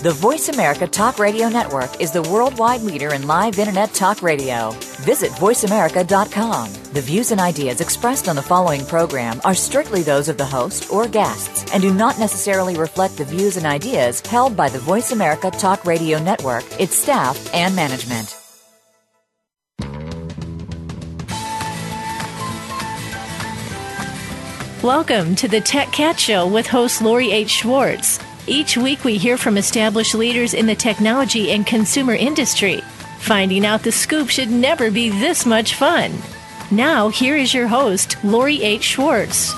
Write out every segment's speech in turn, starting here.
The Voice America Talk Radio Network is the worldwide leader in live Internet talk radio. Visit VoiceAmerica.com. The views and ideas expressed on the following program are strictly those of the host or guests and do not necessarily reflect the views and ideas held by the Voice America Talk Radio Network, its staff, and management. Welcome to the Tech Cat Show with host Lori H. Schwartz. Each week we hear from established leaders in the technology and consumer industry. Finding out the scoop should never be this much fun. Now, here is your host, Lori H. Schwartz.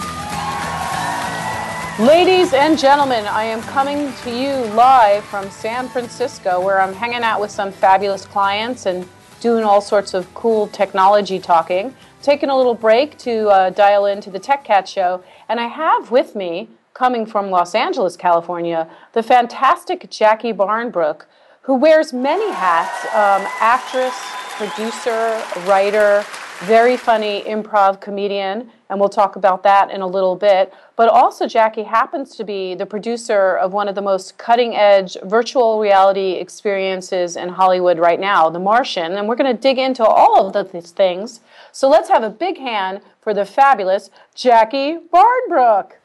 Ladies and gentlemen, I am coming to you live from San Francisco where I'm hanging out with some fabulous clients and doing all sorts of cool technology talking Taking a little break to uh, dial into the Tech Cat show, and I have with me, coming from Los Angeles, California, the fantastic Jacquie Barnbrook, who wears many hats um, actress, producer, writer, very funny improv comedian, and we'll talk about that in a little bit. But also, Jacquie happens to be the producer of one of the most cutting edge virtual reality experiences in Hollywood right now, The Martian. And we're going to dig into all of these things. So let's have a big hand for the fabulous Jacquie Barnbrook.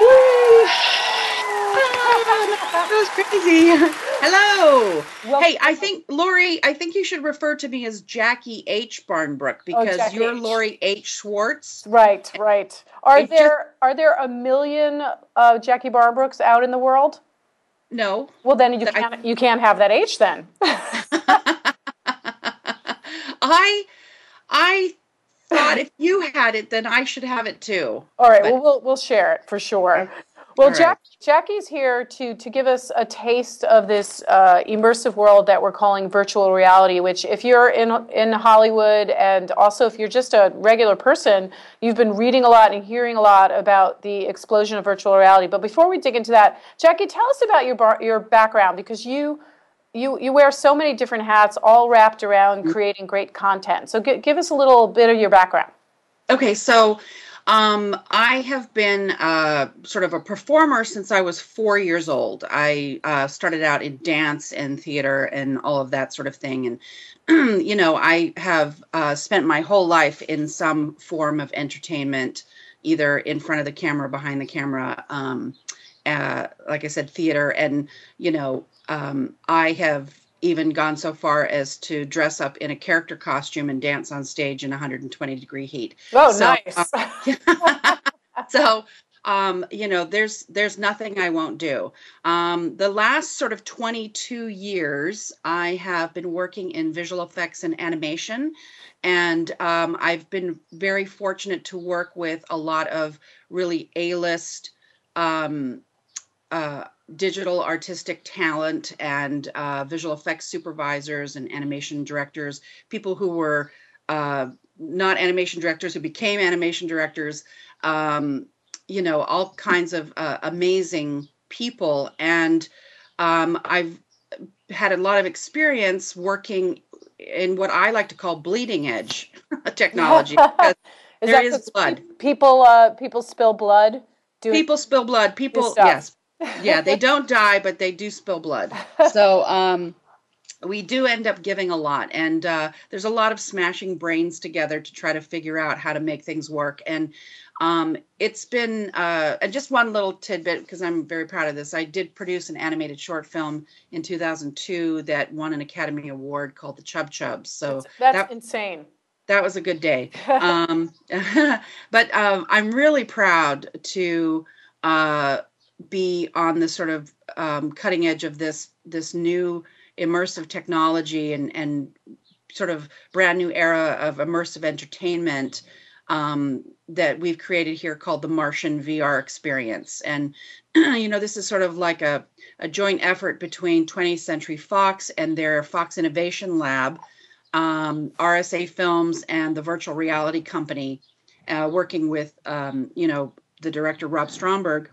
that was crazy. Hello. Well, hey, I think Lori, I think you should refer to me as Jacquie H. Barnbrook oh, because oh, you're H. Lori H. Schwartz. Right, right. Are there just, are there a million uh, Jacquie Barnbrooks out in the world? No. Well, then you can't I, you can't have that H then. I I thought if you had it, then I should have it too. All right, but, well, we'll we'll share it for sure. Well, Jack, Jacquie's here to to give us a taste of this uh, immersive world that we're calling virtual reality. Which, if you're in in Hollywood, and also if you're just a regular person, you've been reading a lot and hearing a lot about the explosion of virtual reality. But before we dig into that, Jacquie, tell us about your bar, your background because you you you wear so many different hats, all wrapped around mm-hmm. creating great content. So g- give us a little bit of your background. Okay, so um, I have been uh, sort of a performer since I was four years old. I uh, started out in dance and theater and all of that sort of thing, and you know I have uh, spent my whole life in some form of entertainment, either in front of the camera, behind the camera. Um, uh, like I said, theater, and you know um, I have even gone so far as to dress up in a character costume and dance on stage in 120 degree heat. Oh, so, nice. Uh, so, um, you know, there's there's nothing I won't do. Um, the last sort of 22 years, I have been working in visual effects and animation, and um, I've been very fortunate to work with a lot of really A-list. Um, uh, digital artistic talent and uh, visual effects supervisors and animation directors, people who were uh, not animation directors who became animation directors, um, you know, all kinds of uh, amazing people. And um, I've had a lot of experience working in what I like to call bleeding edge technology. is there is blood. People, uh, people spill blood. people spill blood. People, yes, yeah, they don't die, but they do spill blood. So um, we do end up giving a lot, and uh, there's a lot of smashing brains together to try to figure out how to make things work. And um, it's been uh, and just one little tidbit because I'm very proud of this. I did produce an animated short film in 2002 that won an Academy Award called The Chub Chubs. So that's, that's that, insane that was a good day. um, but um, I'm really proud to uh, be on the sort of um, cutting edge of this this new immersive technology and and sort of brand new era of immersive entertainment um, that we've created here called the Martian VR experience. And you know, this is sort of like a, a joint effort between 20th Century Fox and their Fox Innovation Lab, um, RSA Films, and the Virtual Reality Company, uh, working with um, you know the director Rob Stromberg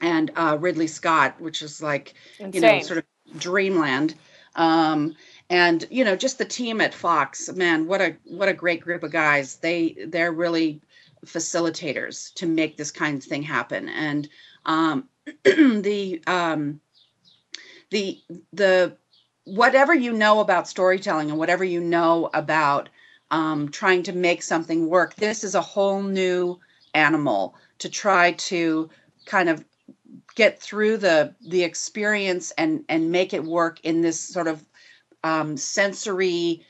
and uh, Ridley Scott, which is like Insane. you know sort of dreamland. Um, and you know just the team at fox man what a what a great group of guys they they're really facilitators to make this kind of thing happen and um the um the the whatever you know about storytelling and whatever you know about um, trying to make something work this is a whole new animal to try to kind of get through the the experience and and make it work in this sort of um, sensory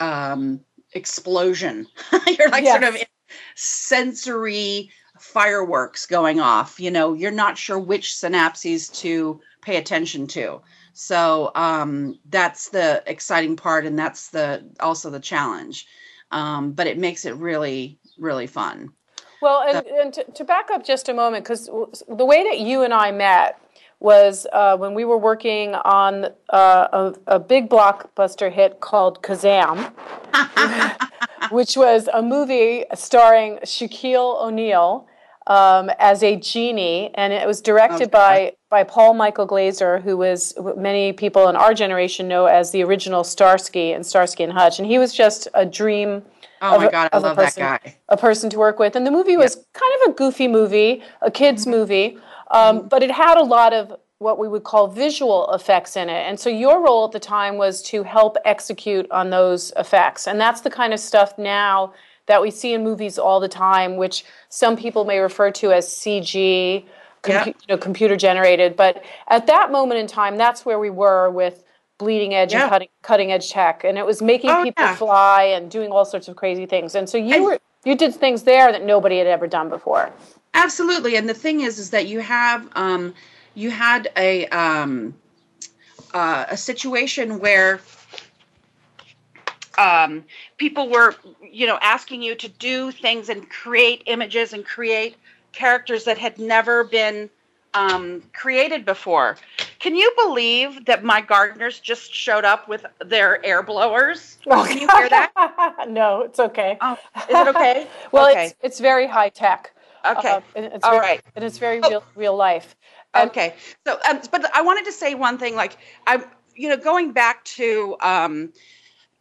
um, explosion. you're like yes. sort of sensory fireworks going off. You know, you're not sure which synapses to pay attention to. So um, that's the exciting part, and that's the also the challenge. Um, but it makes it really, really fun. Well, and, and to, to back up just a moment, because the way that you and I met was uh, when we were working on uh, a, a, big blockbuster hit called Kazam, which was a movie starring Shaquille O'Neal um, as a genie, and it was directed by by Paul Michael Glaser, who was many people in our generation know as the original Starsky and Starsky and Hutch, and he was just a dream. Oh my god, I love person, that guy. A person to work with, and the movie was yep. kind of a goofy movie, a kids movie. Um, mm-hmm. But it had a lot of what we would call visual effects in it. And so your role at the time was to help execute on those effects. And that's the kind of stuff now that we see in movies all the time, which some people may refer to as CG, compu- you know, computer generated. But at that moment in time, that's where we were with bleeding edge yeah. and cutting cutting edge tech, and it was making oh, people yeah. fly and doing all sorts of crazy things. And so you and, were you did things there that nobody had ever done before. Absolutely, and the thing is, is that you have um, you had a um, uh, a situation where um, people were, you know, asking you to do things and create images and create characters that had never been um, created before. Can you believe that my gardeners just showed up with their air blowers? Oh, Can you hear that? no, it's okay. Oh, is it okay? well, okay. it's it's very high tech. Okay. Uh, and it's All very, right. And it's very oh. real, real life. Okay. So, um, but I wanted to say one thing. Like, I'm, you know, going back to, um,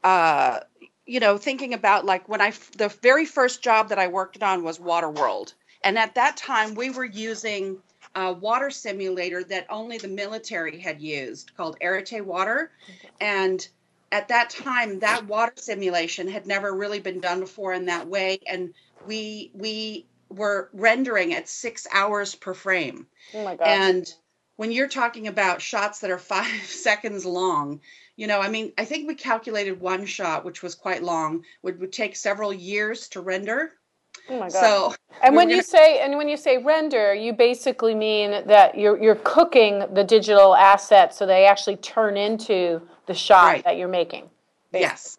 uh, you know, thinking about like when I, the very first job that I worked on was Waterworld, and at that time we were using a water simulator that only the military had used called Arete Water, and at that time that water simulation had never really been done before in that way, and we we were rendering at six hours per frame. Oh my! And when you're talking about shots that are five seconds long, you know, I mean, I think we calculated one shot, which was quite long, would, would take several years to render. Oh my god! So, and when gonna... you say and when you say render, you basically mean that you're you're cooking the digital assets so they actually turn into the shot right. that you're making. Basically. Yes.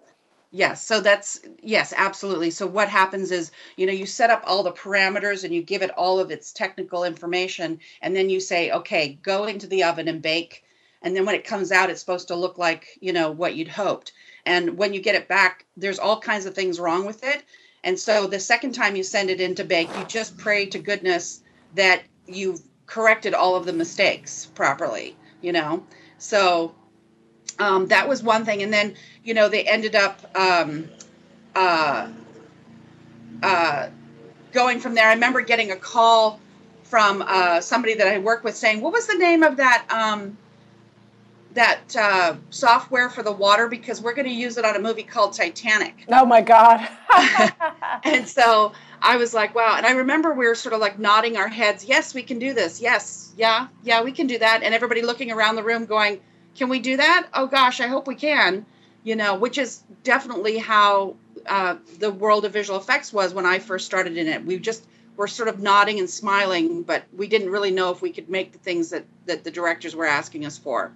Yes, so that's yes, absolutely. So what happens is, you know, you set up all the parameters and you give it all of its technical information and then you say, "Okay, go into the oven and bake." And then when it comes out, it's supposed to look like, you know, what you'd hoped. And when you get it back, there's all kinds of things wrong with it. And so the second time you send it into bank, you just pray to goodness that you've corrected all of the mistakes properly, you know? So um, that was one thing. And then, you know, they ended up um, uh, uh, going from there. I remember getting a call from uh, somebody that I work with saying, "What was the name of that um, that uh, software for the water? Because we're going to use it on a movie called Titanic." Oh my god! and so I was like, "Wow!" And I remember we were sort of like nodding our heads, "Yes, we can do this. Yes, yeah, yeah, we can do that." And everybody looking around the room, going can we do that? Oh gosh, I hope we can. You know, which is definitely how uh, the world of visual effects was when I first started in it. We just were sort of nodding and smiling, but we didn't really know if we could make the things that that the directors were asking us for.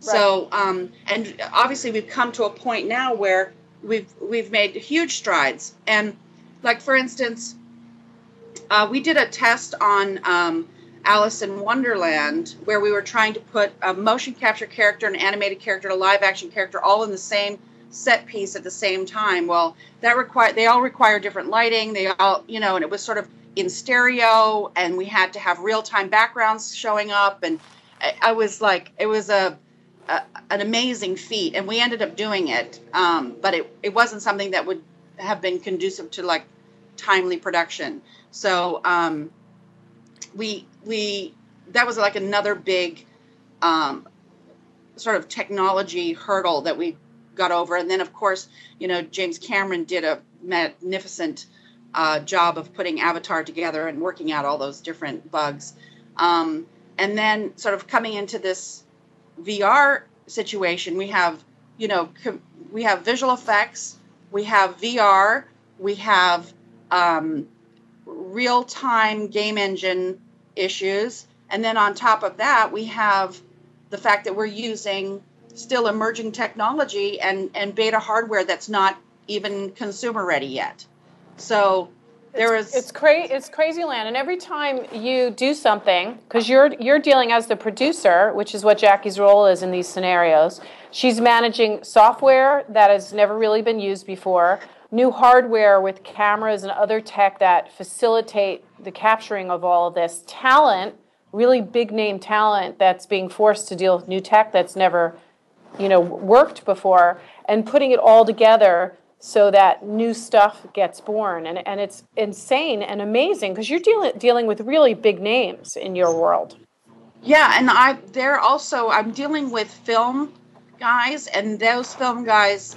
So, um, and obviously we've come to a point now where we've we've made huge strides. And like for instance, uh, we did a test on. Um, Alice in Wonderland, where we were trying to put a motion capture character, an animated character, a live action character, all in the same set piece at the same time. Well, that require they all require different lighting. They all, you know, and it was sort of in stereo, and we had to have real time backgrounds showing up, and I, I was like, it was a an amazing feat, and we ended up doing it. Um, but it, it wasn't something that would have been conducive to like timely production. So um, we we that was like another big um, sort of technology hurdle that we got over. And then of course, you know, James Cameron did a magnificent uh, job of putting Avatar together and working out all those different bugs. Um, and then sort of coming into this VR situation, we have, you know, com- we have visual effects, we have VR, we have um, real time game engine issues. And then on top of that, we have the fact that we're using still emerging technology and, and beta hardware that's not even consumer ready yet. So there it's, is it's crazy it's crazy land. And every time you do something because you're you're dealing as the producer which is what jacquie's role is in these scenarios she's managing software that has never really been used before new hardware with cameras and other tech that facilitate the capturing of all of this talent really big name talent that's being forced to deal with new tech that's never you know worked before and putting it all together so that new stuff gets born. And, and it's insane and amazing because you're dealing, dealing with really big names in your world. Yeah, and I they're also I'm dealing with film guys, and those film guys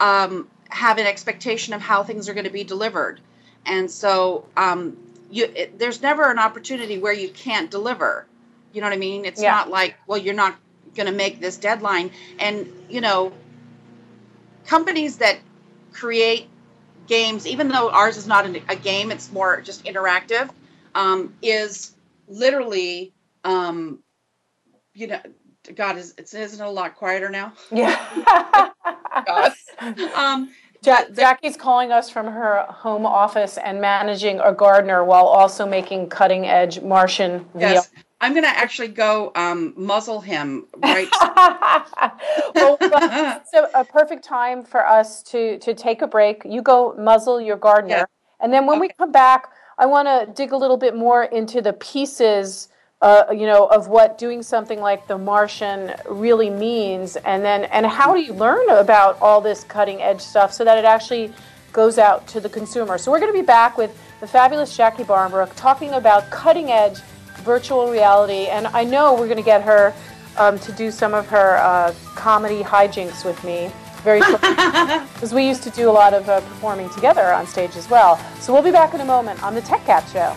um, have an expectation of how things are going to be delivered, and so um, you it, there's never an opportunity where you can't deliver. You know what I mean? It's Yeah. not like well you're not going to make this deadline, and you know companies that create games, even though ours is not a game, it's more just interactive, um, is literally, um, you know, God, is it's isn't it a lot quieter now? Yeah. God. Um, Ja- Jacquie's calling us from her home office and managing a gardener while also making cutting edge Martian yes, I'm gonna actually go um, muzzle him right. well, it's a, a perfect time for us to to take a break. You go muzzle your gardener, Yeah. and then when we come back, I want to dig a little bit more into the pieces. Uh, you know of what doing something like the Martian really means, and then and how do you learn about all this cutting edge stuff so that it actually goes out to the consumer. So we're going to be back with the fabulous Jacquie Barnbrook talking about cutting edge virtual reality, and I know we're going to get her um, to do some of her uh, comedy hijinks with me. Very because we used to do a lot of uh, performing together on stage as well. So we'll be back in a moment on the Tech Cat Show.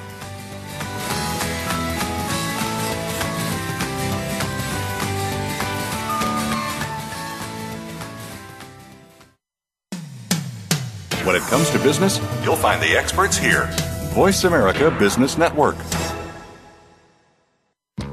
When it comes to business, you'll find the experts here. Voice America Business Network.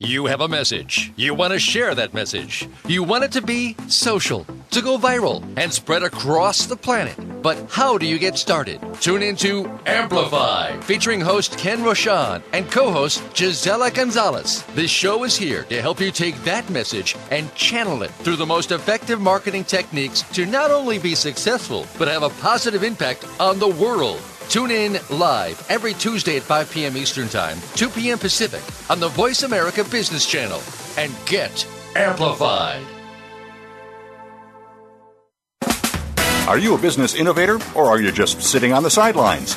You have a message. You want to share that message. You want it to be social, to go viral, and spread across the planet. But how do you get started? Tune into Amplify, featuring host Ken Roshan and co host Gisela Gonzalez. This show is here to help you take that message and channel it through the most effective marketing techniques to not only be successful, but have a positive impact on the world. Tune in live every Tuesday at 5 p.m. Eastern Time, 2 p.m. Pacific on the Voice America Business Channel and get amplified. Are you a business innovator or are you just sitting on the sidelines?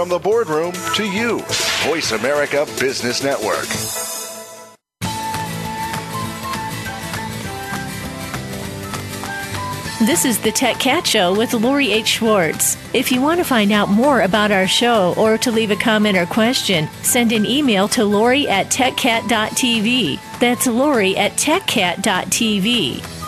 From the boardroom to you, Voice America Business Network. This is the Tech Cat Show with Lori H. Schwartz. If you want to find out more about our show or to leave a comment or question, send an email to Lori at techcat.tv. That's Lori at techcat.tv.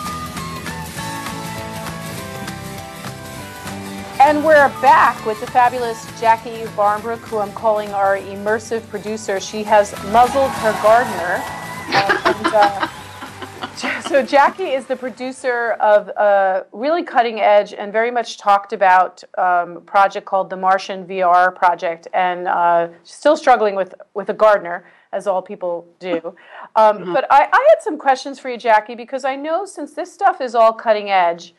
And we're back with the fabulous Jacquie Barnbrook, who I'm calling our immersive producer. She has muzzled her gardener. And, uh, so Jacquie is the producer of a really cutting edge and very much talked about um, project called the Martian VR project, and uh, still struggling with with a gardener, as all people do. Um, mm-hmm. But I, I had some questions for you, Jacquie, because I know since this stuff is all cutting edge,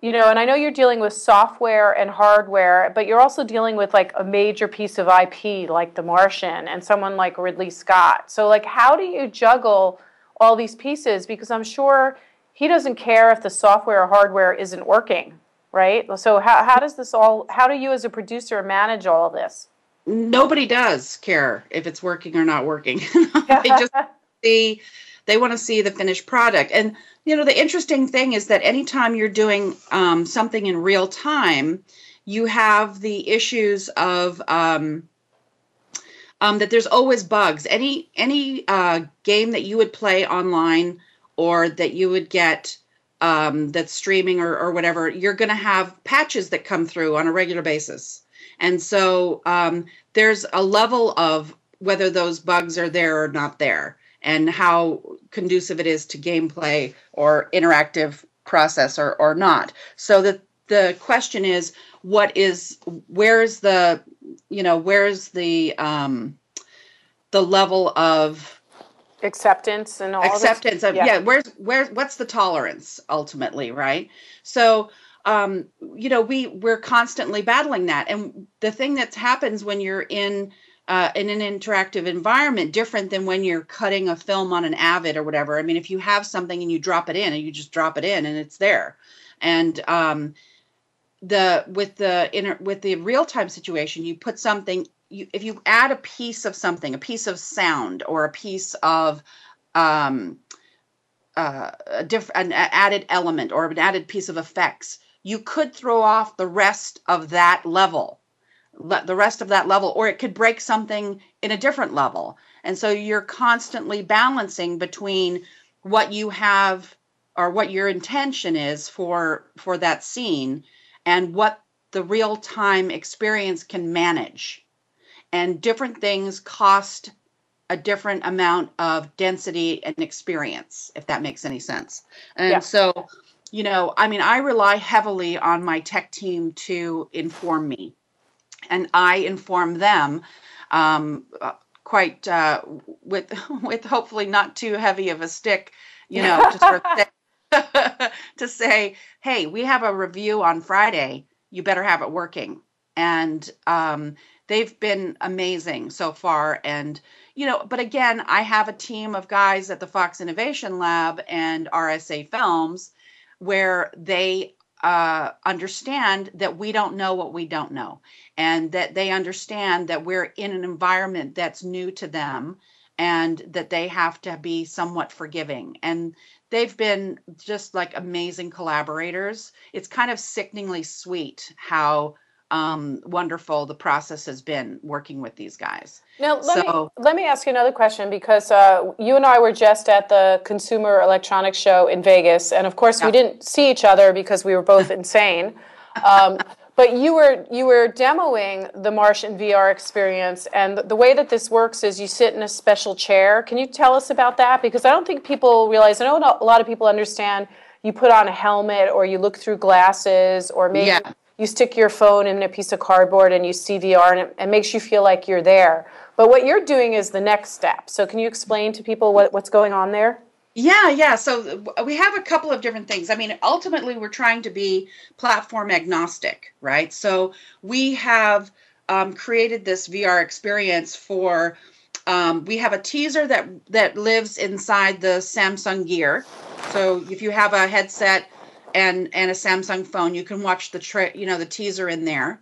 you know, and I know you're dealing with software and hardware, but you're also dealing with like a major piece of IP like The Martian and someone like Ridley Scott. So like, how do you juggle? all these pieces because I'm sure he doesn't care if the software or hardware isn't working, right? So how, how does this all, how do you as a producer manage all of this? Nobody does care if it's working or not working. they just see, they want to see the finished product. And, you know, the interesting thing is that anytime you're doing um, something in real time, you have the issues of, um, um, that there's always bugs. Any any uh, game that you would play online or that you would get um, that's streaming or, or whatever, you're going to have patches that come through on a regular basis. And so um, there's a level of whether those bugs are there or not there and how conducive it is to gameplay or interactive process or, or not. So that the question is, what is, where's the you know where's the um the level of acceptance and all acceptance of yeah. yeah where's where's what's the tolerance ultimately right so um you know we we're constantly battling that and the thing that happens when you're in uh, in an interactive environment different than when you're cutting a film on an avid or whatever. I mean if you have something and you drop it in and you just drop it in and it's there. And um the with the inner with the real time situation you put something you if you add a piece of something a piece of sound or a piece of um uh, a different an added element or an added piece of effects you could throw off the rest of that level the rest of that level or it could break something in a different level and so you're constantly balancing between what you have or what your intention is for for that scene and what the real time experience can manage. And different things cost a different amount of density and experience, if that makes any sense. And yeah. so, you know, I mean, I rely heavily on my tech team to inform me, and I inform them um, quite uh, with with hopefully not too heavy of a stick, you know, to sort of to say, hey, we have a review on Friday. You better have it working. And um, they've been amazing so far. And, you know, but again, I have a team of guys at the Fox Innovation Lab and RSA Films where they uh, understand that we don't know what we don't know and that they understand that we're in an environment that's new to them and that they have to be somewhat forgiving and they've been just like amazing collaborators. It's kind of sickeningly sweet how um, wonderful the process has been working with these guys. Now, let, so, me, let me ask you another question because uh, you and I were just at the Consumer Electronics Show in Vegas, and of course, yeah. we didn't see each other because we were both insane. Um, but you were you were demoing the Martian VR experience, and the way that this works is you sit in a special chair. Can you tell us about that? Because I don't think people realize. I know a lot of people understand. You put on a helmet, or you look through glasses, or maybe yeah. You stick your phone in a piece of cardboard and you see VR, and it, it makes you feel like you're there. But what you're doing is the next step. So can you explain to people what, what's going on there? Yeah, yeah. So we have a couple of different things. I mean, ultimately, we're trying to be platform agnostic, right? So we have um, created this VR experience for. Um, we have a teaser that that lives inside the Samsung Gear. So if you have a headset and and a Samsung phone, you can watch the tra- you know the teaser in there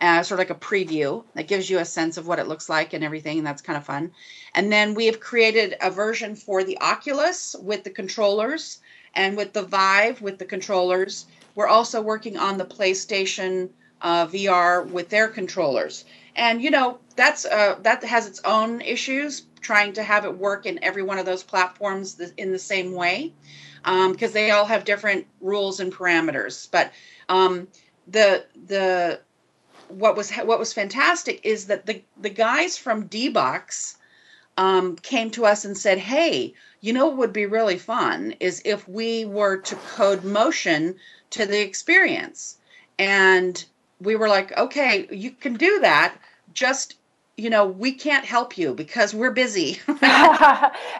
uh, sort of like a preview that gives you a sense of what it looks like and everything, and that's kind of fun. And then we have created a version for the Oculus with the controllers and with the Vive with the controllers we're also working on the PlayStation uh, VR with their controllers. And you know that's uh, that has its own issues trying to have it work in every one of those platforms in the same way because um, they all have different rules and parameters. But um, the the what was what was fantastic is that the the guys from D-Box um, came to us and said, "Hey, you know what would be really fun is if we were to code motion to the experience." And we were like, "Okay, you can do that. Just you know, we can't help you because we're busy." and,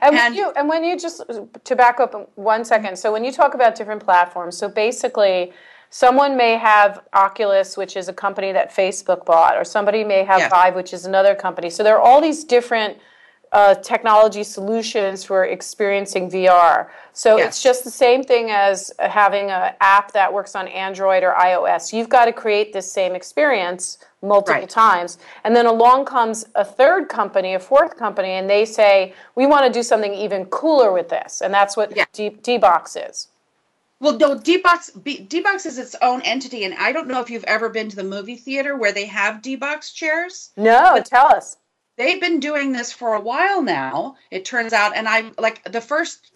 and, when you and when you just to back up one second, so when you talk about different platforms, so basically Someone may have Oculus, which is a company that Facebook bought, or somebody may have yes. Vive, which is another company. So there are all these different uh, technology solutions for experiencing VR. So yes. it's just the same thing as having an app that works on Android or iOS. You've got to create this same experience multiple right. times. And then along comes a third company, a fourth company, and they say, we want to do something even cooler with this. And that's what yeah. D- D-Box is. Well, no, D-Box, D-Box is its own entity, and I don't know if you've ever been to the movie theater where they have D-Box chairs. No, but tell us. They've been doing this for a while now. It turns out, and I like the first.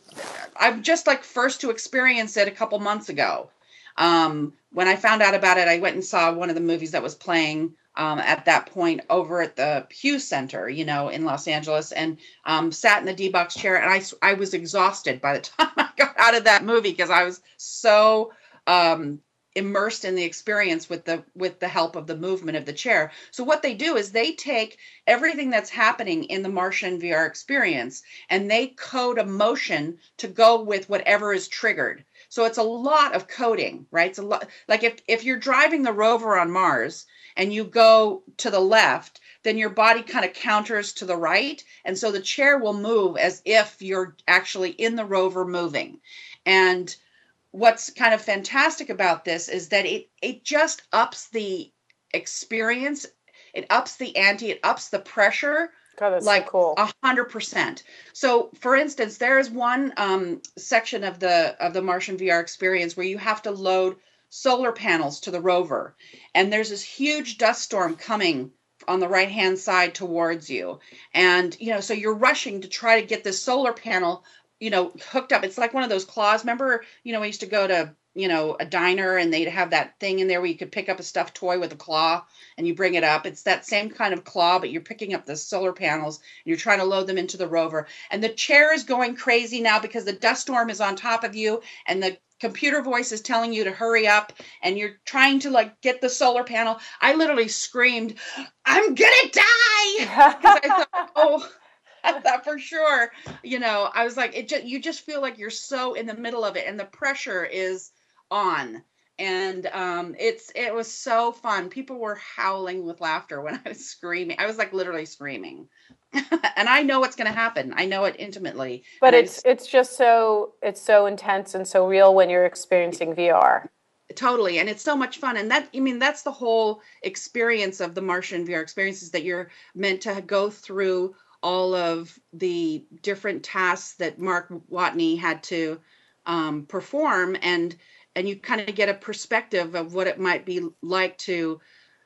I'm just like first to experience it a couple months ago. Um, when I found out about it, I went and saw one of the movies that was playing um, at that point over at the Pew Center, you know, in Los Angeles, and um, sat in the D box chair, and I I was exhausted by the time I got out of that movie because I was so um, immersed in the experience with the with the help of the movement of the chair. So what they do is they take everything that's happening in the Martian VR experience and they code a motion to go with whatever is triggered. So it's a lot of coding, right? It's a lot like if if you're driving the rover on Mars and you go to the left, then your body kind of counters to the right. And so the chair will move as if you're actually in the rover moving. And what's kind of fantastic about this is that it it just ups the experience, it ups the ante, it ups the pressure. God, like a hundred percent. So, for instance, there is one um, section of the of the Martian VR experience where you have to load solar panels to the rover. And there's this huge dust storm coming on the right hand side towards you. And, you know, so you're rushing to try to get this solar panel, you know, hooked up. It's like one of those claws. Remember, you know, we used to go to, you know, a diner and they'd have that thing in there where you could pick up a stuffed toy with a claw and you bring it up. It's that same kind of claw, but you're picking up the solar panels and you're trying to load them into the rover. And the chair is going crazy now because the dust storm is on top of you and the computer voice is telling you to hurry up and you're trying to like get the solar panel i literally screamed i'm gonna die Because I thought, oh I thought for sure you know i was like it just you just feel like you're so in the middle of it and the pressure is on and um, it's it was so fun people were howling with laughter when i was screaming i was like literally screaming and I know what's going to happen. I know it intimately. But it's just, it's just so it's so intense and so real when you're experiencing VR. Totally, and it's so much fun. And that I mean that's the whole experience of the Martian VR experience is that you're meant to go through all of the different tasks that Mark Watney had to um, perform, and and you kind of get a perspective of what it might be like to,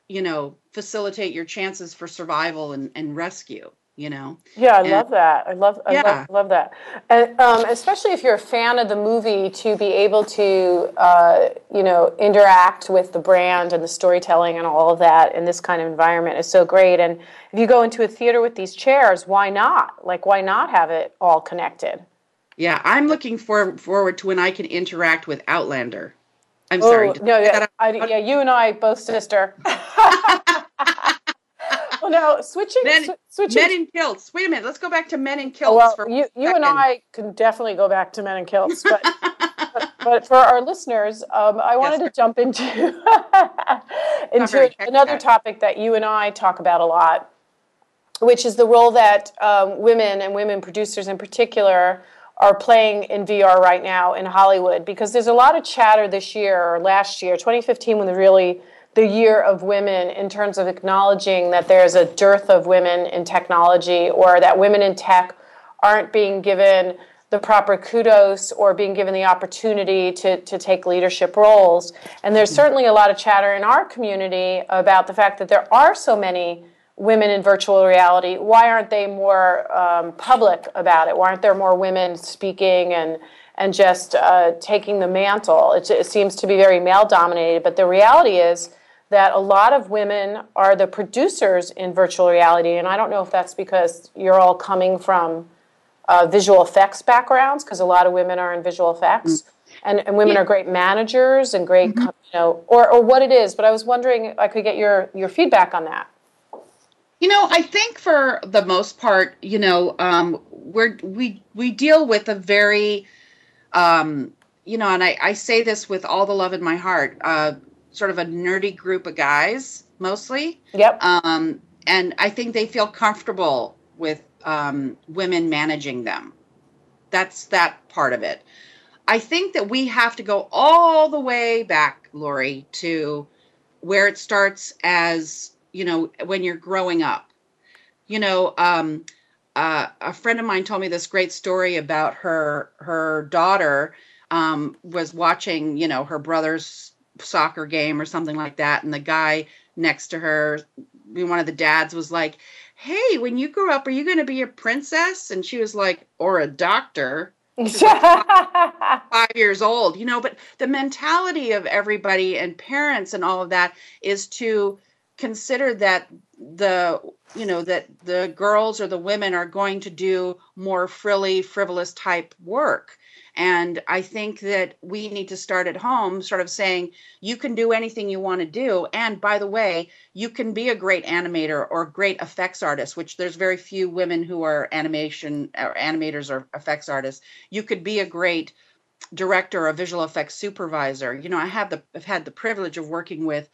you know, facilitate your chances for survival and, and rescue you know? Yeah i and, love that. I love i yeah. love, love that. And um, especially if you're a fan of the movie to be able to uh, you know interact with the brand and the storytelling and all of that in this kind of environment is so great. And if you go into a theater with these chairs why not? Like why not have it all connected yeah i'm looking for, forward to when i can interact with outlander i'm oh, sorry no yeah, I, yeah you and i both sister well, now switching, men, sw- switching. Men in kilts. Wait a minute. Let's go back to men in kilts. Well, for you, you and I can definitely go back to men in kilts, but but, but, for our listeners, um, I wanted yes, to jump into into another topic that you and I talk about a lot, which is the role that um, women and women producers in particular are playing in VR right now in Hollywood because there's a lot of chatter this year or last year, 2015, when really the year of women in terms of acknowledging that there's a dearth of women in technology or that women in tech aren't being given the proper kudos or being given the opportunity to, to take leadership roles. And there's certainly a lot of chatter in our community about the fact that there are so many women in virtual reality. Why aren't they more um, public about it? Why aren't there more women speaking and and just uh, taking the mantle? It, it seems to be very male dominated, but the reality is that a lot of women are the producers in virtual reality, and I don't know if that's because you're all coming from uh, visual effects backgrounds because a lot of women are in visual effects. Mm-hmm. And, and women yeah. are great managers and great, mm-hmm. you know, or, or what it is. But I was wondering if I could get your, your feedback on that. You know, I think for the most part, you know, um, we're we we deal with a very, um, you know, and I, I say this with all the love in my heart, uh, sort of a nerdy group of guys mostly. Yep. Um, and I think they feel comfortable with um, women managing them. That's that part of it. I think that we have to go all the way back, Lori, to where it starts as, you know, when you're growing up. You know, um, uh, a friend of mine told me this great story about her her daughter um, was watching, you know, her brother's soccer game or something like that, and the guy next to her, one of the dads, was like, hey, when you grow up, are you going to be a princess? And she was like, or a doctor. five, five years old, you know, but the mentality of everybody and parents and all of that is to consider that the you know that the girls or the women are going to do more frilly frivolous type work and I think that we need to start at home, sort of saying, you can do anything you want to do. And by the way, you can be a great animator or great effects artist, which there's very few women who are animation or animators or effects artists. You could be a great director or visual effects supervisor. You know, I have the I've had the privilege of working with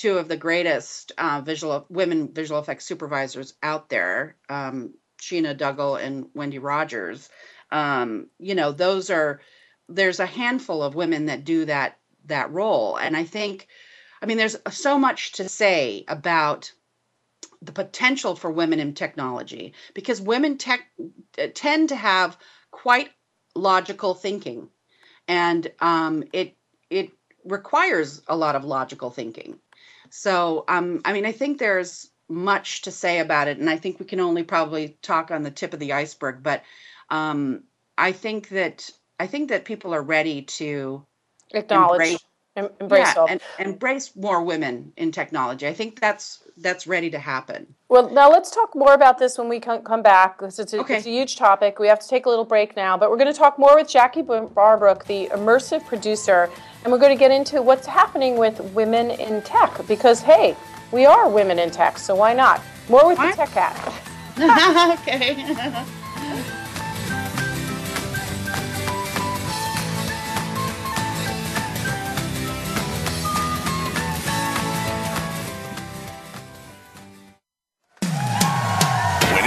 two of the greatest uh, visual women visual effects supervisors out there, um, Sheena Duggal and Wendy Rogers. Um, you know those are there's a handful of women that do that that role. And i think i mean there's so much to say about the potential for women in technology because women tech, tend to have quite logical thinking. And um, it it requires a lot of logical thinking so um, i mean i think there's much to say about it and i think we can only probably talk on the tip of the iceberg but um, I think that I think that people are ready to acknowledge embrace, embrace yeah, and embrace more women in technology. I think that's that's ready to happen. Well, now let's talk more about this when we come back it's, okay. it's a huge topic. We have to take a little break now, but we're going to talk more with Jacquie Barnbrook, the immersive producer, and we're going to get into what's happening with women in tech because hey, we are women in tech, so why not? More with what? the Tech Cat. okay.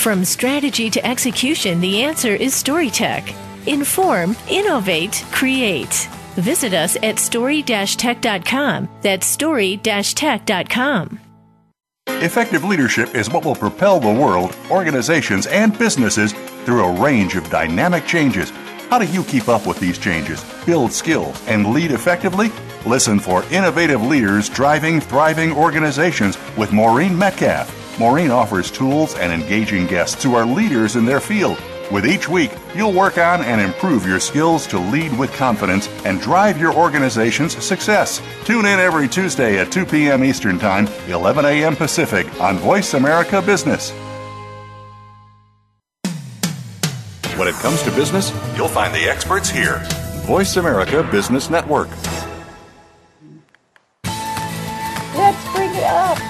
From strategy to execution, the answer is StoryTech. Inform, innovate, create. Visit us at story-tech.com. That's story-tech.com. Effective leadership is what will propel the world, organizations, and businesses through a range of dynamic changes. How do you keep up with these changes, build skills, and lead effectively? Listen for Innovative Leaders Driving Thriving Organizations with Maureen Metcalf. Maureen offers tools and engaging guests who are leaders in their field. With each week, you'll work on and improve your skills to lead with confidence and drive your organization's success. Tune in every Tuesday at 2 p.m. Eastern Time, 11 a.m. Pacific on Voice America Business. When it comes to business, you'll find the experts here. Voice America Business Network. Let's bring it up.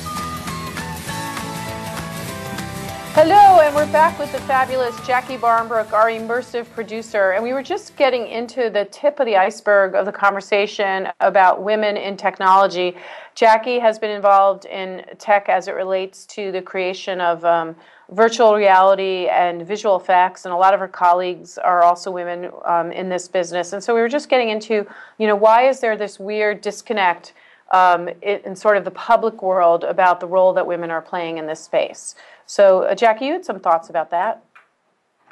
Hello, and we're back with the fabulous Jacquie Barnbrook, our immersive producer. And we were just getting into the tip of the iceberg of the conversation about women in technology. Jacquie has been involved in tech as it relates to the creation of um, virtual reality and visual effects, and a lot of her colleagues are also women um, in this business. And so we were just getting into, you know, why is there this weird disconnect um, in sort of the public world about the role that women are playing in this space? So, uh, Jacquie, you had some thoughts about that.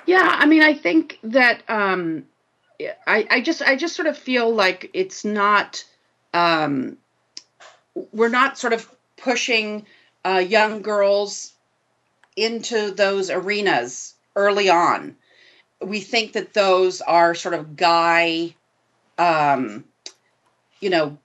Yeah, I mean, I think that um, I, I just, I just sort of feel like it's not, um, we're not sort of pushing uh, young girls into those arenas early on. We think that those are sort of guy, um, you know,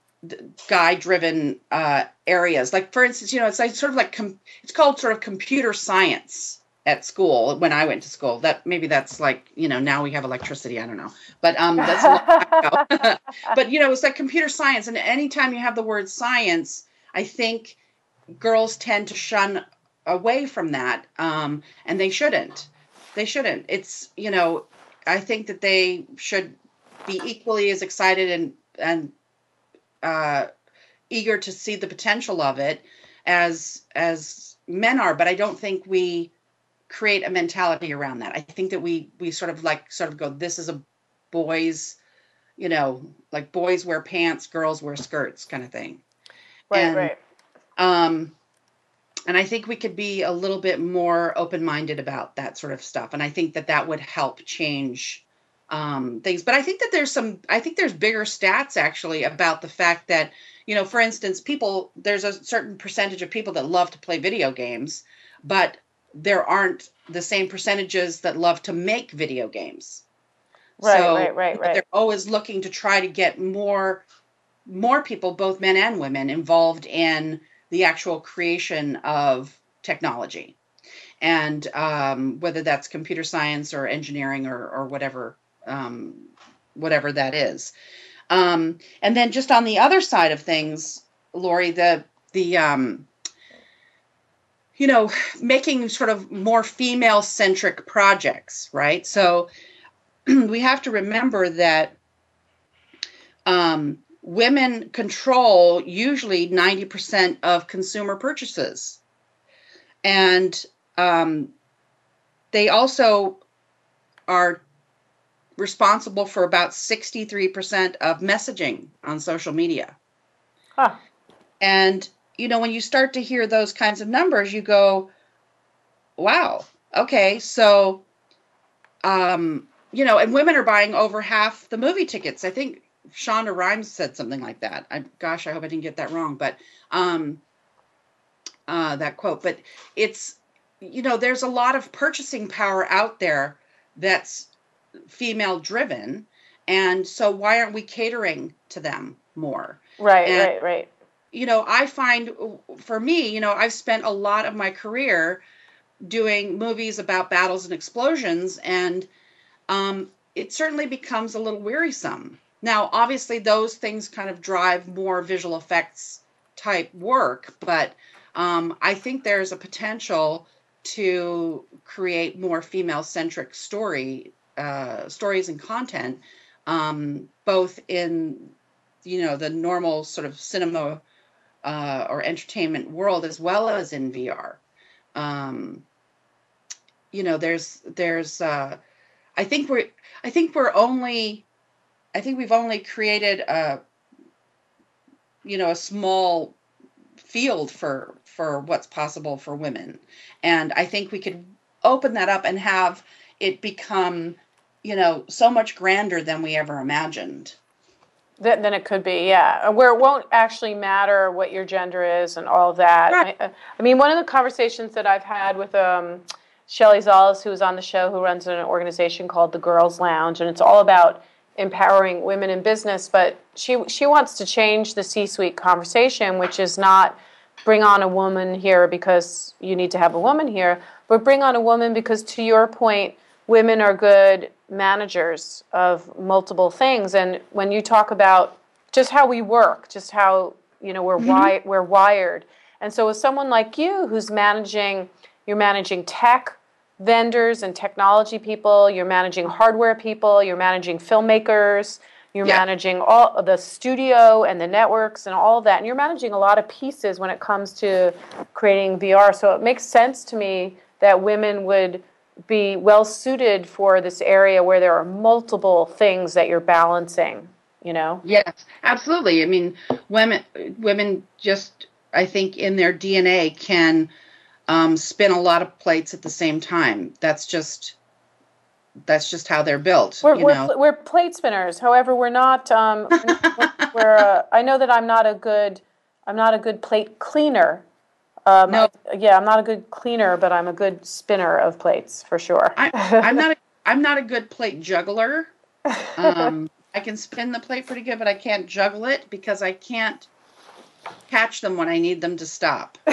guy driven uh, areas. Like for instance, you know, it's like sort of like com- it's called sort of computer science at school when I went to school. That maybe that's like you know now we have electricity. I don't know, but um, that's but you know, it's like computer science, and anytime you have the word science, I think girls tend to shun away from that, um, and they shouldn't. They shouldn't. It's you know, I think that they should be equally as excited and and uh, eager to see the potential of it as as men are but i don't think we create a mentality around that. I think that we we sort of like sort of go this is a boys you know like boys wear pants girls wear skirts kind of thing. Right and, right. um and i think we could be a little bit more open-minded about that sort of stuff and i think that that would help change um, things. But I think that there's some, I think there's bigger stats actually about the fact that, you know, for instance, people, there's a certain percentage of people that love to play video games, but there aren't the same percentages that love to make video games. Right, so right, right, right. They're always looking to try to get more, more people, both men and women, involved in the actual creation of technology and um, whether that's computer science or engineering or, or whatever um, whatever that is. Um, and then just on the other side of things, Lori, the the um, you know making sort of more female centric projects, right? So we have to remember that um, women control usually 90% of consumer purchases. And um, they also are responsible for about 63% of messaging on social media. Huh. And, you know, when you start to hear those kinds of numbers, you go, wow, okay, so, um, you know, and women are buying over half the movie tickets. I think Shonda Rhimes said something like that. I, gosh, I hope I didn't get that wrong, but um, uh, that quote. But it's, you know, there's a lot of purchasing power out there that's female driven and so why aren't we catering to them more? Right and, right right. you know i find for me you know i've spent a lot of my career doing movies about battles and explosions and um, it certainly becomes a little wearisome. Now obviously those things kind of drive more visual effects type work but um, i think there's a potential to create more female centric story uh, stories and content, um, both in you know the normal sort of cinema uh, or entertainment world as well as in VR. Um, you know, there's there's uh, I think we're I think we're only I think we've only created a you know a small field for for what's possible for women and i think we could open that up and have it become you know, so much grander than we ever imagined. Than, than it could be, yeah. Where it won't actually matter what your gender is and all of that. Right. I, I, mean, one of the conversations that I've had with um, Shelley Zalis, who was on the show, who runs an organization called the Girls Lounge, and it's all about empowering women in business. But she she wants to change the C-suite conversation, which is not bring on a woman here because you need to have a woman here, but bring on a woman because, to your point, women are good managers of multiple things. And when you talk about just how we work, just how you know we're mm-hmm. wi- we're wired, and so with someone like you who's managing, you're managing tech vendors and technology people, you're managing hardware people, you're managing filmmakers, you're Yeah. managing all the studio and the networks and all of that, and you're managing a lot of pieces when it comes to creating VR. So it makes sense to me that women would be well suited for this area where there are multiple things that you're balancing. You know. Yes, absolutely. I mean, women women just I think in their DNA can um, spin a lot of plates at the same time. That's just that's just how they're built. We're, you we're, we're plate spinners. However, we're not. Um, we're. Uh, I know that I'm not a good. I'm not a good plate cleaner. Um, No. I- yeah, I'm not a good cleaner, but I'm a good spinner of plates for sure. I, I'm not. A, I'm not a good plate juggler. Um, I can spin the plate pretty good, but I can't juggle it because I can't catch them when I need them to stop. you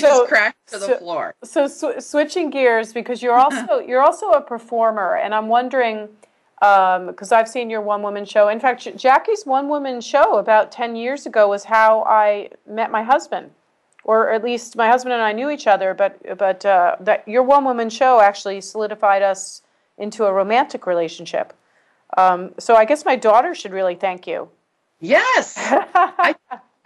So- just crash to the so- floor. so sw- switching gears because you're also you're also a performer, and I'm wondering because I've seen your one woman show. In fact, Jacquie's one woman show about ten years ago was how I met my husband, or at least my husband and I knew each other. But but uh, that your one woman show actually solidified us into a romantic relationship. Um, so I guess my daughter should really thank you. Yes, I,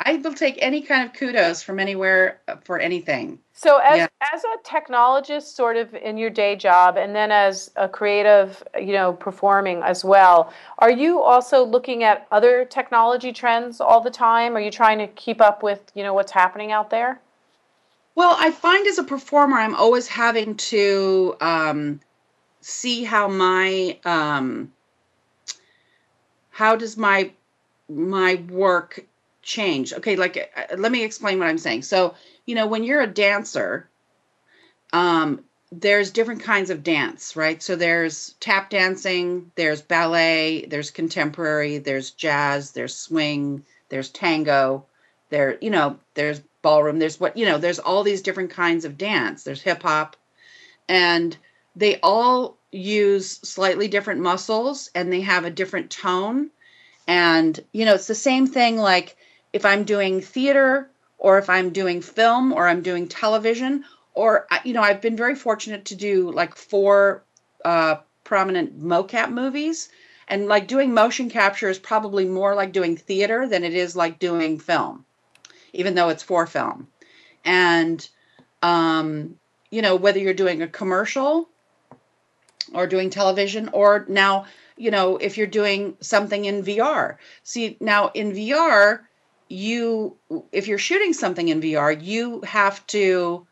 I will take any kind of kudos from anywhere uh, for anything. So as Yeah. as a technologist sort of in your day job and then as a creative, you know, performing as well, are you also looking at other technology trends all the time? Are you trying to keep up with, you know, what's happening out there? Well, I find as a performer, I'm always having to um, see how my um, how does my my work change. Okay, like uh, let me explain what I'm saying. So, you know, when you're a dancer, um, there's different kinds of dance, right? So there's tap dancing, there's ballet, there's contemporary, there's jazz, there's swing, there's tango, there, you know, there's ballroom, there's what, you know, there's all these different kinds of dance. There's hip hop, and they all use slightly different muscles and they have a different tone. And, you know, it's the same thing like if I'm doing theater or if I'm doing film or I'm doing television, or, you know, I've been very fortunate to do like four uh, prominent mocap movies. And like doing motion capture is probably more like doing theater than it is like doing film, even though it's for film. And, um, you know, whether you're doing a commercial or doing television or now you know if you're doing something in VR see now in VR you if you're shooting something in VR you have to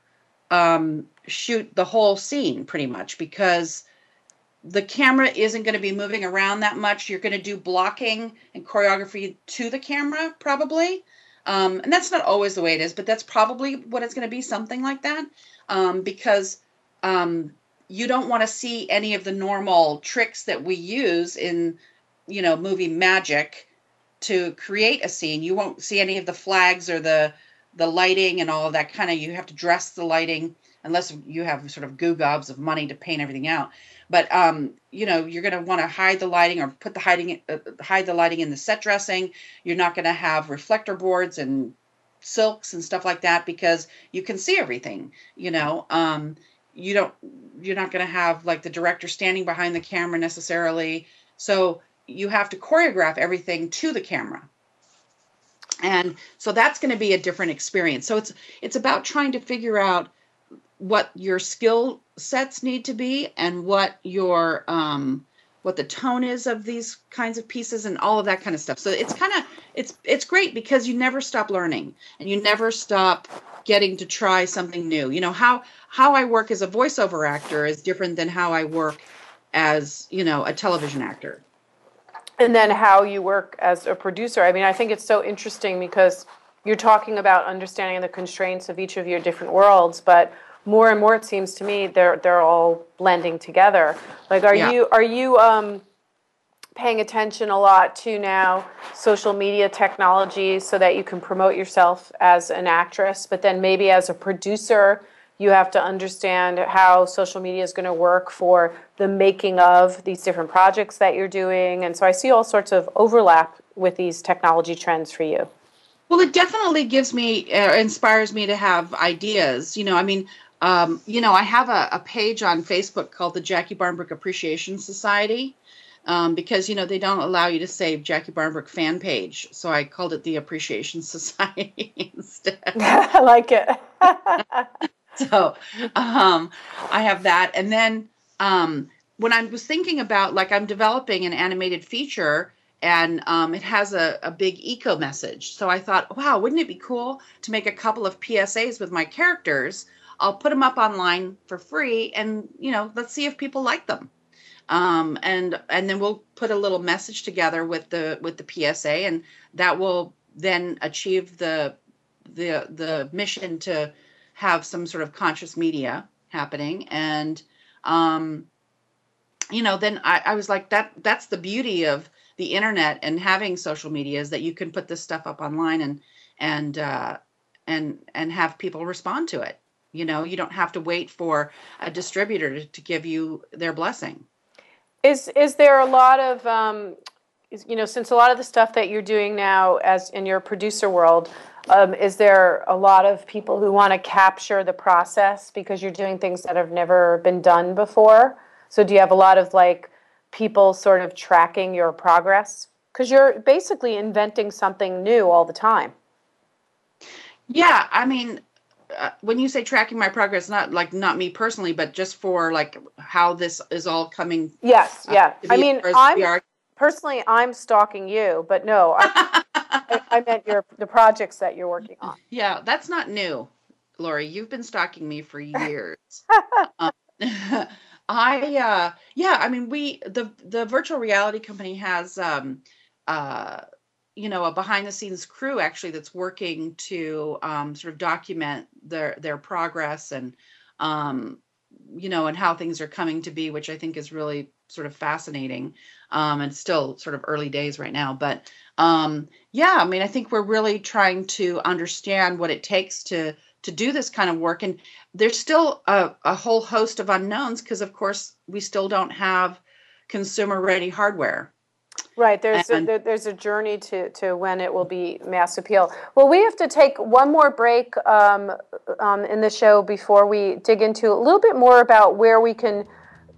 um, shoot the whole scene pretty much because the camera isn't going to be moving around that much. You're going to do blocking and choreography to the camera probably. Um, and that's not always the way it is but that's probably what it's going to be something like that. Um, because um, you don't want to see any of the normal tricks that we use in you know movie magic to create a scene. You won't see any of the flags or the the lighting and all of that kind of you have to dress the lighting unless you have sort of goo gobs of money to paint everything out. But um you know you're going to want to hide the lighting or put the hiding uh, hide the lighting in the set dressing. You're not going to have reflector boards and silks and stuff like that because you can see everything you know? Um you don't you're not going to have like the director standing behind the camera necessarily. So you have to choreograph everything to the camera. And so that's going to be a different experience. So it's it's about trying to figure out what your skill sets need to be and what your um what the tone is of these kinds of pieces and all of that kind of stuff. So it's kind of it's it's great because you never stop learning and you never stop getting to try something new. You know how how i work as a voiceover actor is different than how i work as you know a television actor and then how you work as a producer. I mean, I think it's so interesting because you're talking about understanding the constraints of each of your different worlds, but more and more it seems to me they're they're all blending together. Like, are Yeah. you are you um, paying attention a lot to now social media technology so that you can promote yourself as an actress, but then maybe as a producer, you have to understand how social media is going to work for the making of these different projects that you're doing. And so I see all sorts of overlap with these technology trends for you. Well, it definitely gives me, uh, inspires me to have ideas. You know, I mean, um, you know, I have a, a, page on Facebook called the Jacquie Barnbrook Appreciation Society um, because, you know, they don't allow you to save Jacquie Barnbrook fan page. So I called it the Appreciation Society instead. I like it. so um, I have that. And then um, when I was thinking about, like, I'm developing an animated feature and um, it has a, a big eco message. So I thought, wow, wouldn't it be cool to make a couple of PSAs with my characters? I'll put them up online for free, and you know, let's see if people like them. Um, and and then we'll put a little message together with the with the PSA, and that will then achieve the the the mission to have some sort of conscious media happening and um you know then I, I was like that that's the beauty of the internet and having social media is that you can put this stuff up online and and uh, and and have people respond to it. You know, you don't have to wait for a distributor to, to give you their blessing. Is is there a lot of um, you know since a lot of the stuff that you're doing now as in your producer world um, is there a lot of people who want to capture the process because you're doing things that have never been done before so do you have a lot of like people sort of tracking your progress? Because you're basically inventing something new all the time. Yeah, I mean, uh, when you say tracking my progress, not like not me personally, but just for like how this is all coming. Yes, uh, yeah. I mean, I'm personally I'm stalking you, but no, I, I, I, meant your the projects that you're working on. Yeah, that's not new, Lori. You've been stalking me for years. um, I uh yeah, I mean we the the virtual reality company has um uh you know a behind the scenes crew actually that's working to um sort of document their their progress and um you know and how things are coming to be which I think is really sort of fascinating um and still sort of early days right now but um yeah, I mean I think we're really trying to understand what it takes to to do this kind of work and there's still a, a whole host of unknowns because of course we still don't have consumer ready hardware. Right there's and, a, there, there's a journey to, to when it will be mass appeal. Well we have to take one more break um, um, in the show before we dig into a little bit more about where we can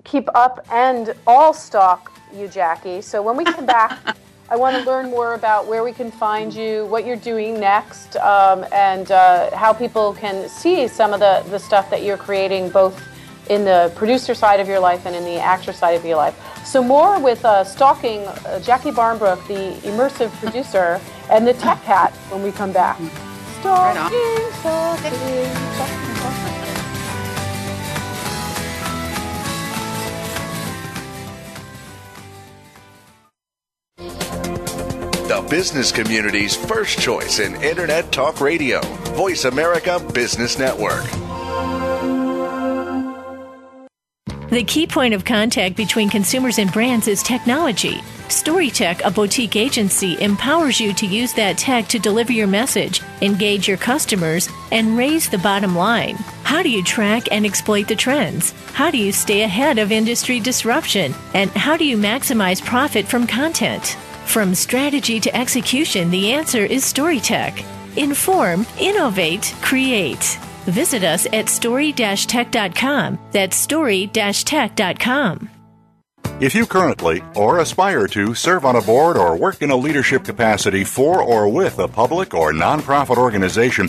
keep up and all stock you jacquie. So when we come back I want to learn more about where we can find you, what you're doing next, um, and uh, how people can see some of the, the stuff that you're creating, both in the producer side of your life and in the actor side of your life. So, more with uh, stalking uh, Jacquie Barnbrook, the immersive producer, and the Tech Cat when we come back. Stalking, stalking, stalking. the business community's first choice in Internet Talk Radio, Voice America Business Network. The key point of contact between consumers and brands is technology. StoryTech, a boutique agency, empowers you to use that tech to deliver your message, engage your customers, and raise the bottom line. How do you track and exploit the trends? How do you stay ahead of industry disruption? And how do you maximize profit from content? From strategy to execution, the answer is StoryTech. Inform, innovate, create. Visit us at story-tech.com. That's story-tech.com. If you currently or aspire to serve on a board or work in a leadership capacity for or with a public or nonprofit organization,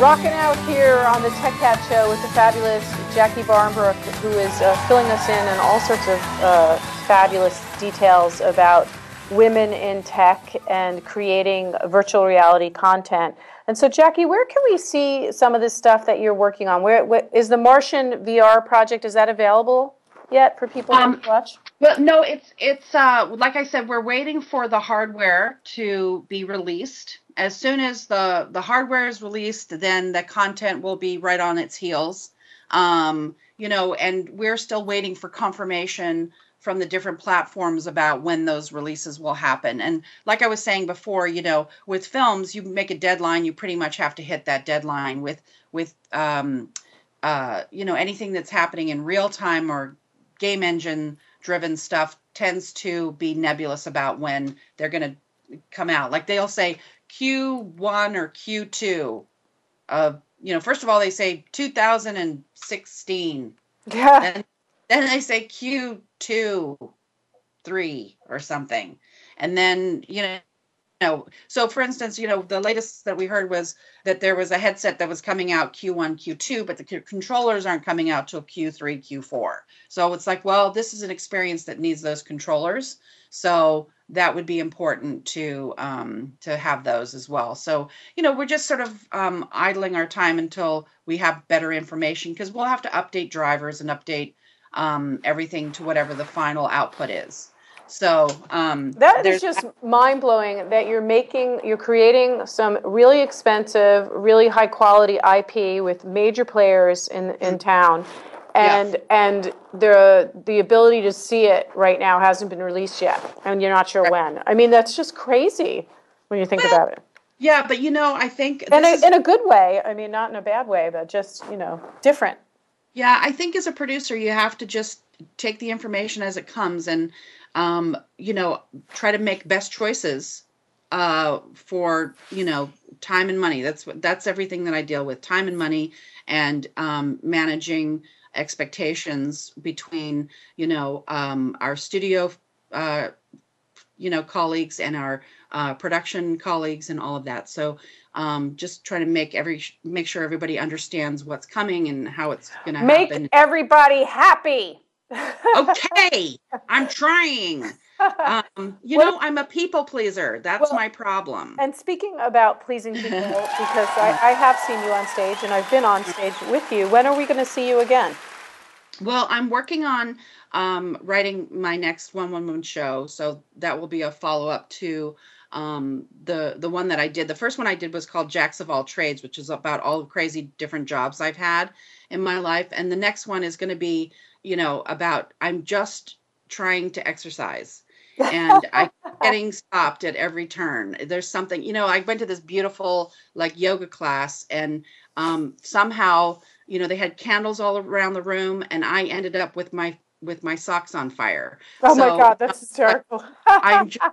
Rocking out here on the Tech Cat Show with the fabulous Jacquie Barnbrook, who is uh, filling us in on all sorts of uh, fabulous details about women in tech and creating virtual reality content. And so, Jacquie, where can we see some of this stuff that you're working on? Where, is the Martian VR project? Is that available yet for people um, to watch? Well, no, it's it's uh, like I said, we're waiting for the hardware to be released. As soon as the the hardware is released, then the content will be right on its heels. Um, you know, and we're still waiting for confirmation from the different platforms about when those releases will happen. And like I was saying before, you know, with films, you make a deadline, you pretty much have to hit that deadline. With with um, uh, you know anything that's happening in real time or game engine driven stuff tends to be nebulous about when they're going to come out. Like they'll say Q1 or Q2 of you know, first of all they say 2016. Yeah. And then they say Q two, three, or something. And then, you know, know, so for instance, you know, the latest that we heard was that there was a headset that was coming out Q1, Q2, but the controllers aren't coming out till Q3, Q4. So it's like, well, this is an experience that needs those controllers. So that would be important to um, to have those as well. So you know, we're just sort of um, idling our time until we have better information because we'll have to update drivers and update um, everything to whatever the final output is. So um, that is just mind blowing that you're making, you're creating some really expensive, really high quality IP with major players in in mm-hmm. town, and yeah. and the the ability to see it right now hasn't been released yet, and you're not sure right. when. I mean, that's just crazy when you think well, about it. Yeah, but you know, I think in a, is, in a good way. I mean, not in a bad way, but just you know, different. Yeah, I think as a producer, you have to just take the information as it comes and, um, you know, try to make best choices uh, for you know time and money. That's what that's everything that I deal with: time and money, and um, managing expectations between you know um, our studio. Uh, you know colleagues and our uh, production colleagues and all of that so um, just try to make every make sure everybody understands what's coming and how it's going to happen. Make everybody happy. Okay, I'm trying. Um, you well, know, I'm a people pleaser. That's well, my problem. And speaking about pleasing people, because I, I have seen you on stage and I've been on stage with you. When are we going to see you again? Well, I'm working on um, writing my next one woman show, so that will be a follow up to um, the the one that I did. The first one I did was called Jacks of All Trades, which is about all the crazy different jobs I've had in my life. And the next one is going to be, you know, about I'm just trying to exercise. and I'm getting stopped at every turn. There's something, you know, I went to this beautiful like yoga class and um, somehow, you know, they had candles all around the room and I ended up with my with my socks on fire. Oh so, my God, that's hysterical. I'm just,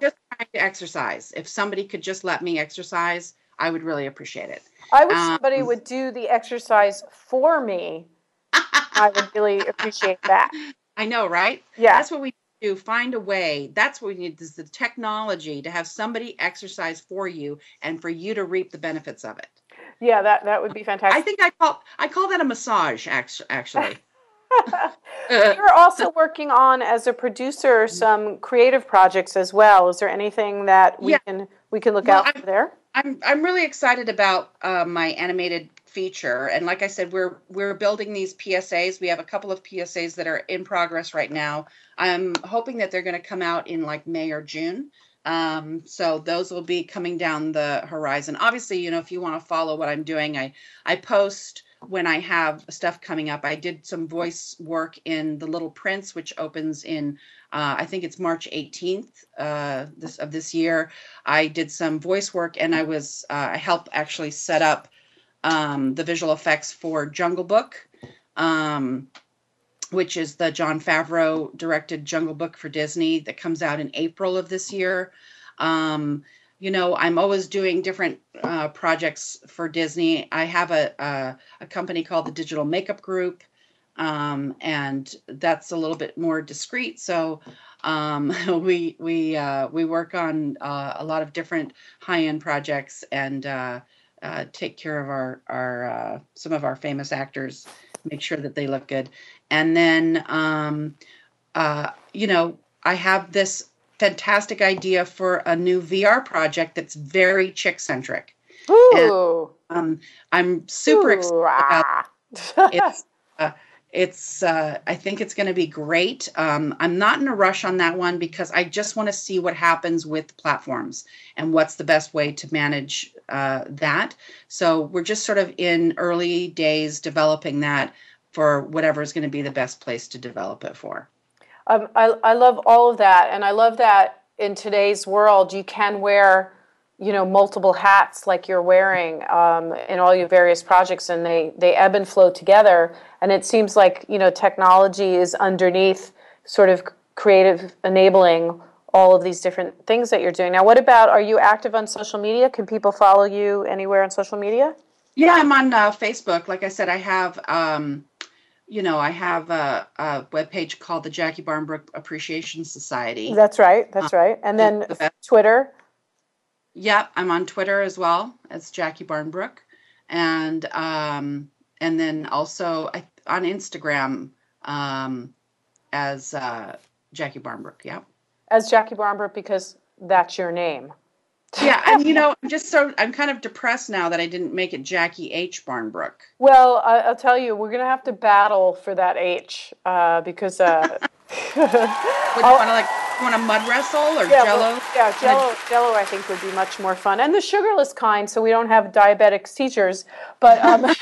just, trying to exercise. If somebody could just let me exercise, I would really appreciate it. I wish um, somebody would do the exercise for me. I would really appreciate that. I know, right? Yeah. That's what we do. Find a way. That's what we need is the technology to have somebody exercise for you and for you to reap the benefits of it. Yeah, that, that would be fantastic. I think I call I call that a massage actually. Uh. You're also working on as a producer mm. some creative projects as well. Is there anything that we yeah. can we can look well, out for there? I'm I'm really excited about uh, my animated feature, and like I said, we're we're building these PSAs. We have a couple of PSAs that are in progress right now. I'm hoping that they're going to come out in like May or June. Um, so those will be coming down the horizon. Obviously, you know, if you want to follow what I'm doing, I I post when I have stuff coming up. I did some voice work in The Little Prince, which opens in uh, I think it's March 18th uh, this of this year. I did some voice work and I was uh, I helped actually set up um, the visual effects for Jungle Book, um, which is the Jon Favreau directed Jungle Book for Disney that comes out in April of this year. Um, you know, I'm always doing different uh, projects for Disney. I have a, a, a company called the Digital Makeup Group, um, and that's a little bit more discreet. So um, we we uh, we work on uh, a lot of different high end projects and uh, uh, take care of our our uh, some of our famous actors, make sure that they look good, and then um, uh, you know I have this fantastic idea for a new VR project that's very chick centric. Ooh. Um, I'm super Ooh, excited about ah. it's it's uh, I think it's going to be great. Um, I'm not in a rush on that one because I just want to see what happens with platforms and what's the best way to manage uh, that. So we're just sort of in early days developing that for whatever is going to be the best place to develop it for. Um, I, I love all of that, and I love that in today's world you can wear, you know, multiple hats like you're wearing um, in all your various projects, and they they ebb and flow together. And it seems like you know technology is underneath, sort of creative enabling all of these different things that you're doing. Now, what about? Are you active on social media? Can people follow you anywhere on social media? Yeah, I'm on uh, Facebook. Like I said, I have, um, you know, I have a, a webpage called the Jacquie Barnbrook Appreciation Society. That's right. That's right. And then the. Twitter. Yeah, I'm on Twitter as well as Jacquie Barnbrook, and um, and then also I, on Instagram um, as uh, Jacquie Barnbrook. Yeah, as Jacquie Barnbrook because that's your name. yeah, and you know, I'm just so I'm kind of depressed now that I didn't make it Jacquie H Barnbrook. Well, I, I'll tell you, we're gonna have to battle for that H uh, because. Uh, Would you want to like want to mud wrestle or yeah, Jello? well, yeah, Jello, Jello, I think would be much more fun, and the sugarless kind, so we don't have diabetic seizures. But um, um,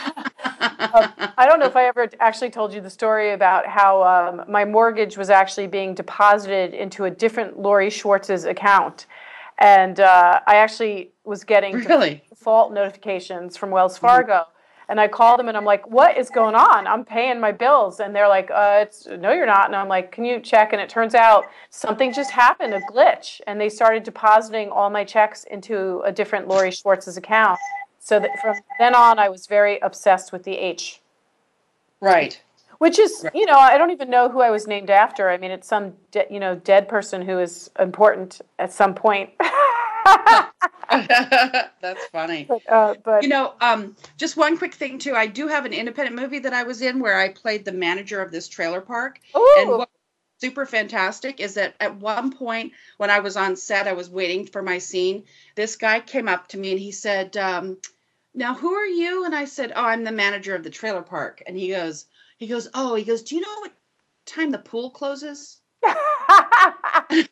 I don't know if I ever actually told you the story about how um, my mortgage was actually being deposited into a different Lori Schwartz's account, and uh, I actually was getting Really? default notifications from Wells Fargo. And I call them and I'm like, what is going on? I'm paying my bills. And they're like, uh, it's, no, you're not. And I'm like, can you check? And it turns out something just happened, a glitch. And they started depositing all my checks into a different Lori Schwartz's account. So that from then on, I was very obsessed with the H, Right. Which is, you know, I don't even know who I was named after. I mean, it's some, de- you know, dead person who is important at some point. That's funny. but, uh, but You know, um, just one quick thing too. I do have an independent movie that I was in where I played the manager of this trailer park. And Ooh. what super fantastic is that at one point when I was on set, I was waiting for my scene. This guy came up to me and he said, um, "Now who are you?" And I said, "Oh, I'm the manager of the trailer park." And he goes, he goes, "Oh, he goes, do you know what time the pool closes?"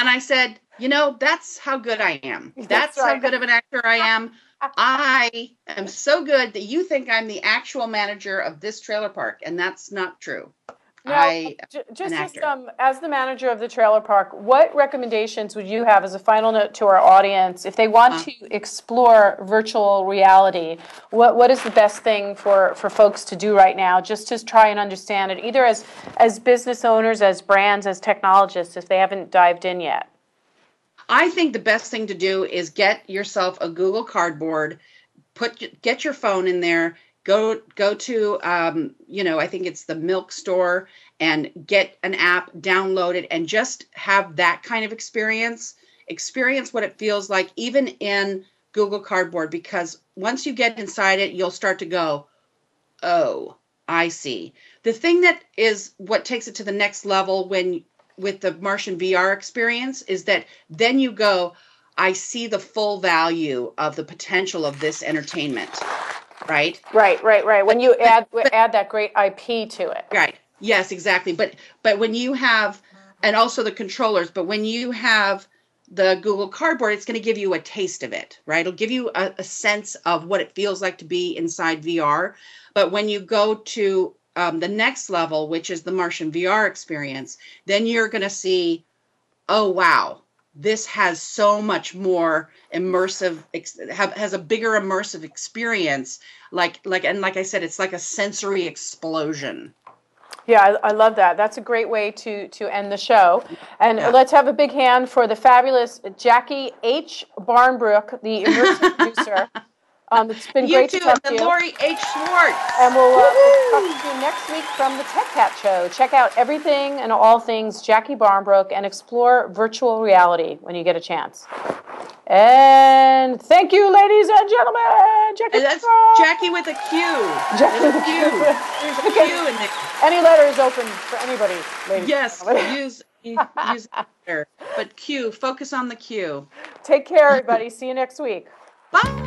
And I said, you know, that's how good I am. That's, That's how good of an actor I am. I am so good that you think I'm the actual manager of this trailer park, and that's not true. Now, I j- just as, um, as the manager of the trailer park, what recommendations would you have as a final note to our audience if they want Uh. to explore virtual reality? What what is the best thing for, for folks to do right now, just to try and understand it, either as as business owners, as brands, as technologists, if they haven't dived in yet? I think the best thing to do is get yourself a Google Cardboard, put get your phone in there, go go to um, you know I think it's the Milk Store and get an app, download it, and just have that kind of experience. Experience what it feels like, even in Google Cardboard, because once you get inside it, you'll start to go, oh, I see. The thing that is what takes it to the next level when with the Martian VR experience is that then you go, I see the full value of the potential of this entertainment. Right? Right, right, right. When you add add that great IP to it. Right. Yes, exactly. But but when you have and also the controllers, but when you have the Google Cardboard, it's going to give you a taste of it, right? It'll give you a, a sense of what it feels like to be inside VR. But when you go to um, the next level, which is the Martian VR experience, then you're going to see, oh wow, this has so much more immersive, ex- have, has a bigger immersive experience. Like like and like I said, it's like a sensory explosion. Yeah, I, I, love that. That's a great way to to end the show. And Yeah. let's have a big hand for the fabulous Jacquie H. Barnbrook, the emergency producer. Um, it's been You great too, to talk to and you. Lori H. Schwartz. And we'll, uh, we'll talk to you next week from the Tech Cat Show. Check out everything and all things Jacquie Barnbrook and explore virtual reality when you get a chance. And thank you, ladies and gentlemen. Jacquie And that's Barnbrook. Jacquie with a Q. Jacquie with a Q. Q. There's a Okay. Q in there. Any letter is open for anybody, ladies. Yes, use use there. But Q, focus on the Q. Take care, everybody. See you next week. Bye.